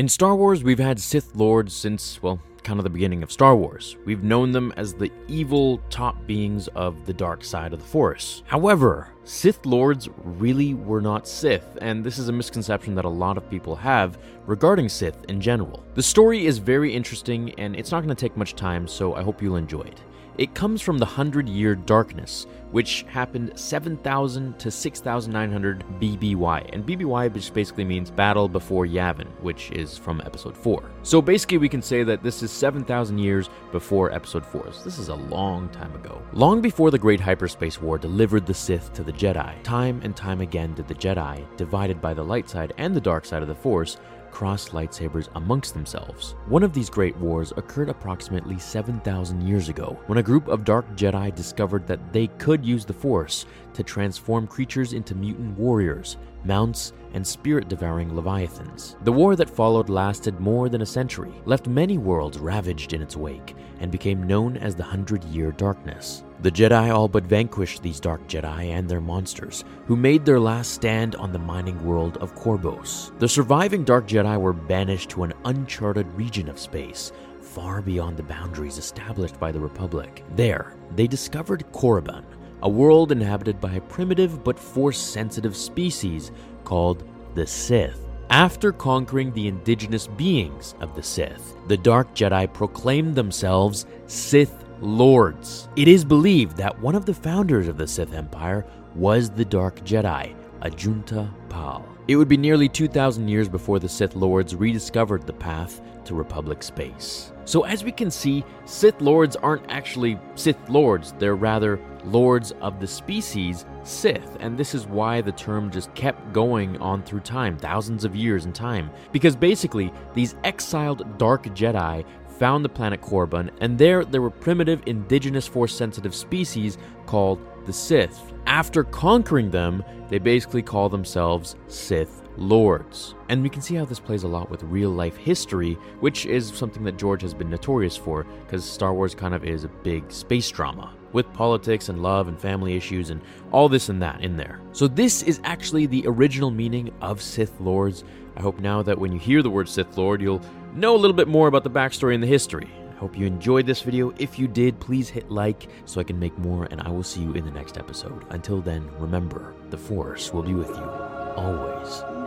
In Star Wars, we've had Sith Lords since, well, kind of the beginning of Star Wars. We've known them as the evil top beings of the dark side of the Force. However, Sith Lords really were not Sith, and this is a misconception that a lot of people have regarding Sith in general. The story is very interesting, and it's not going to take much time, so I hope you'll enjoy it. It comes from the Hundred Year Darkness, which happened 7000 to 6900 BBY. And BBY just basically means Battle Before Yavin, which is from episode 4. So basically, we can say that this is 7000 years before episode 4. So this is a long time ago. Long before the Great Hyperspace War delivered the Sith to the Jedi, time and time again did the Jedi, divided by the light side and the dark side of the Force, cross lightsabers amongst themselves. One of these great wars occurred approximately 7,000 years ago, when a group of dark Jedi discovered that they could use the Force to transform creatures into mutant warriors, mounts, and spirit devouring leviathans. The war that followed lasted more than a century, left many worlds ravaged in its wake, and became known as the Hundred Year Darkness. The Jedi all but vanquished these dark Jedi and their monsters, who made their last stand on the mining world of Corbos. The surviving dark Jedi were banished to an uncharted region of space, far beyond the boundaries established by the Republic. There, they discovered Korriban, a world inhabited by a primitive but force sensitive species called the Sith. After conquering the indigenous beings of the Sith, the Dark Jedi proclaimed themselves Sith Lords. It is believed that one of the founders of the Sith Empire was the Dark Jedi, Ajunta Pal. It would be nearly 2,000 years before the Sith Lords rediscovered the path to Republic space. So, as we can see, Sith Lords aren't actually Sith Lords, they're rather Lords of the species Sith, and this is why the term just kept going on through time, thousands of years in time. Because basically, these exiled Dark Jedi found the planet Korriban, and there there were primitive indigenous force sensitive species called the Sith. After conquering them, they basically call themselves Sith Lords. And we can see how this plays a lot with real life history, which is something that George has been notorious for, because Star Wars kind of is a big space drama with politics and love and family issues and all this and that in there. So, this is actually the original meaning of Sith Lords. I hope now that when you hear the word Sith Lord, you'll know a little bit more about the backstory and the history. I hope you enjoyed this video. If you did, please hit like so I can make more, and I will see you in the next episode. Until then, remember, the Force will be with you always.